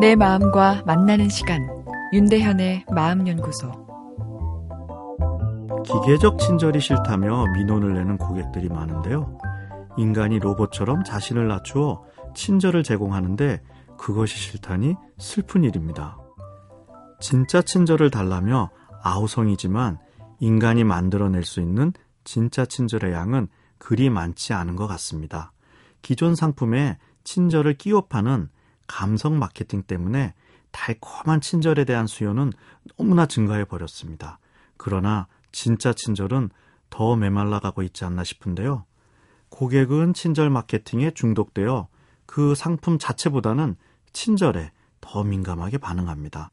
내 마음과 만나는 시간 윤대현의 마음연구소 기계적 친절이 싫다며 민원을 내는 고객들이 많은데요. 인간이 로봇처럼 자신을 낮추어 친절을 제공하는데 그것이 싫다니 슬픈 일입니다. 진짜 친절을 달라며 아우성이지만 인간이 만들어낼 수 있는 진짜 친절의 양은 그리 많지 않은 것 같습니다. 기존 상품에 친절을 끼워 파는 감성 마케팅 때문에 달콤한 친절에 대한 수요는 너무나 증가해 버렸습니다. 그러나 진짜 친절은 더 메말라가고 있지 않나 싶은데요. 고객은 친절 마케팅에 중독되어 그 상품 자체보다는 친절에 더 민감하게 반응합니다.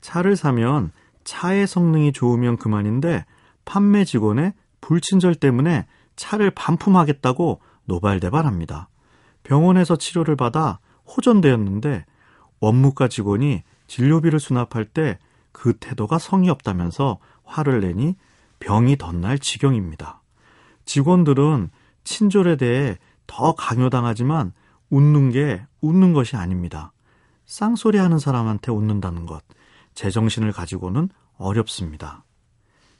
차를 사면 차의 성능이 좋으면 그만인데 판매 직원의 불친절 때문에 차를 반품하겠다고 노발대발합니다. 병원에서 치료를 받아 호전되었는데 원무과 직원이 진료비를 수납할 때 그 태도가 성의 없다면서 화를 내니 병이 덧날 지경입니다. 직원들은 친절에 대해 더 강요당하지만 웃는 게 웃는 것이 아닙니다. 쌍소리 하는 사람한테 웃는다는 것, 제정신을 가지고는 어렵습니다.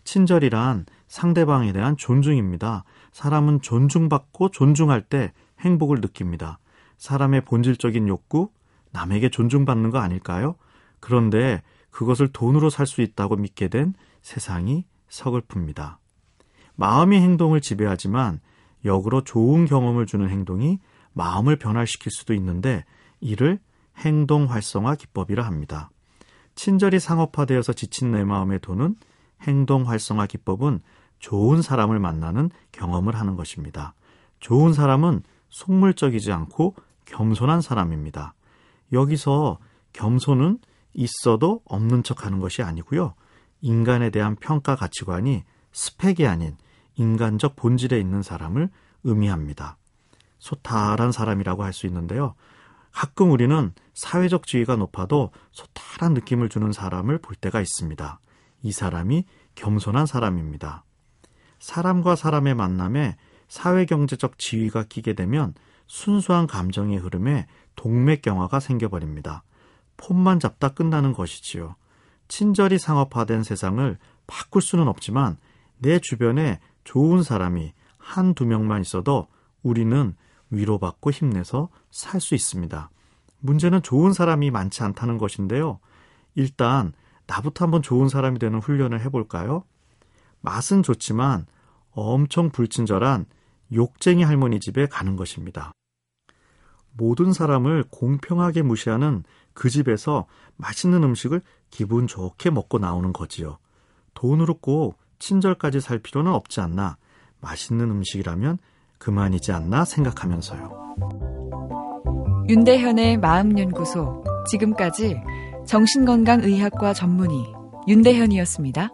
친절이란 상대방에 대한 존중입니다. 사람은 존중받고 존중할 때 행복을 느낍니다. 사람의 본질적인 욕구, 남에게 존중받는 거 아닐까요? 그런데 그것을 돈으로 살 수 있다고 믿게 된 세상이 서글픕니다. 마음이 행동을 지배하지만 역으로 좋은 경험을 주는 행동이 마음을 변화시킬 수도 있는데 이를 행동 활성화 기법이라 합니다. 친절이 상업화되어서 지친 내 마음의 돈은 행동 활성화 기법은 좋은 사람을 만나는 경험을 하는 것입니다. 좋은 사람은 속물적이지 않고 겸손한 사람입니다. 여기서 겸손은 있어도 없는 척 하는 것이 아니고요. 인간에 대한 평가 가치관이 스펙이 아닌 인간적 본질에 있는 사람을 의미합니다. 소탈한 사람이라고 할 수 있는데요. 가끔 우리는 사회적 지위가 높아도 소탈한 느낌을 주는 사람을 볼 때가 있습니다. 이 사람이 겸손한 사람입니다. 사람과 사람의 만남에 사회경제적 지위가 끼게 되면 순수한 감정의 흐름에 동맥경화가 생겨버립니다. 폰만 잡다 끝나는 것이지요. 친절이 상업화된 세상을 바꿀 수는 없지만 내 주변에 좋은 사람이 한두 명만 있어도 우리는 위로받고 힘내서 살 수 있습니다. 문제는 좋은 사람이 많지 않다는 것인데요. 일단 나부터 한번 좋은 사람이 되는 훈련을 해볼까요? 맛은 좋지만 엄청 불친절한 욕쟁이 할머니 집에 가는 것입니다. 모든 사람을 공평하게 무시하는 그 집에서 맛있는 음식을 기분 좋게 먹고 나오는 거지요. 돈으로 꼭 친절까지 살 필요는 없지 않나. 맛있는 음식이라면 그만이지 않나 생각하면서요. 윤대현의 마음연구소. 지금까지 정신건강의학과 전문의 윤대현이었습니다.